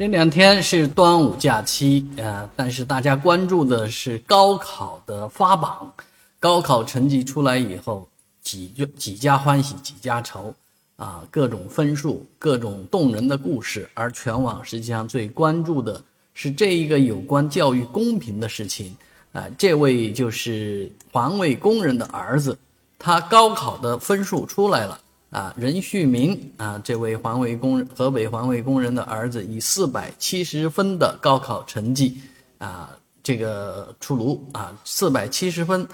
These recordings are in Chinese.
这两天是端午假期啊，但是大家关注的是高考的发榜。高考成绩出来以后，几几家欢喜几家愁啊，各种分数，各种动人的故事。而全网实际上最关注的是这一个有关教育公平的事情啊。这位就是环卫工人的儿子，他高考的分数出来了。啊，任旭明啊，这位环卫工人河北环卫工人的儿子以四百七十分的高考成绩啊，这个出炉啊，四百七十分，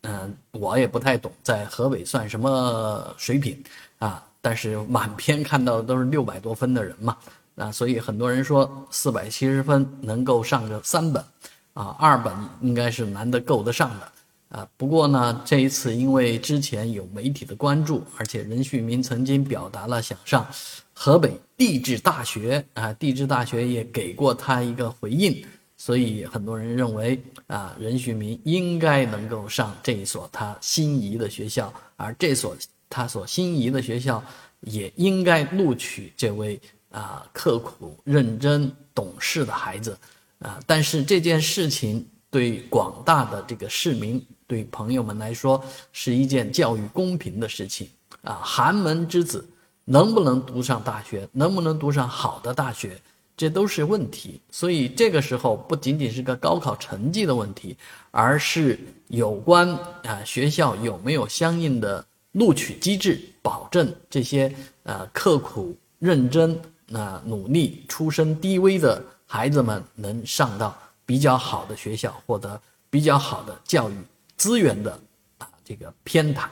嗯，我也不太懂，在河北算什么水平啊？但是满篇看到的都是六百多分的人嘛，啊，所以很多人说四百七十分能够上个三本，啊，二本应该是难得够得上的。啊，不过呢，这一次因为之前有媒体的关注，而且任旭明曾经表达了想上河北地质大学啊，地质大学也给过他一个回应，所以很多人认为啊，任旭明应该能够上这一所他心仪的学校，而这所他所心仪的学校也应该录取这位啊刻苦认真懂事的孩子。啊，但是这件事情对广大的这个市民。对朋友们来说是一件教育公平的事情啊！寒门之子能不能读上大学，能不能读上好的大学，这都是问题。所以这个时候不仅仅是个高考成绩的问题，而是有关啊学校有没有相应的录取机制，保证这些呃刻苦认真、啊努力、出身低微的孩子们能上到比较好的学校，获得比较好的教育。资源的啊，这个偏袒。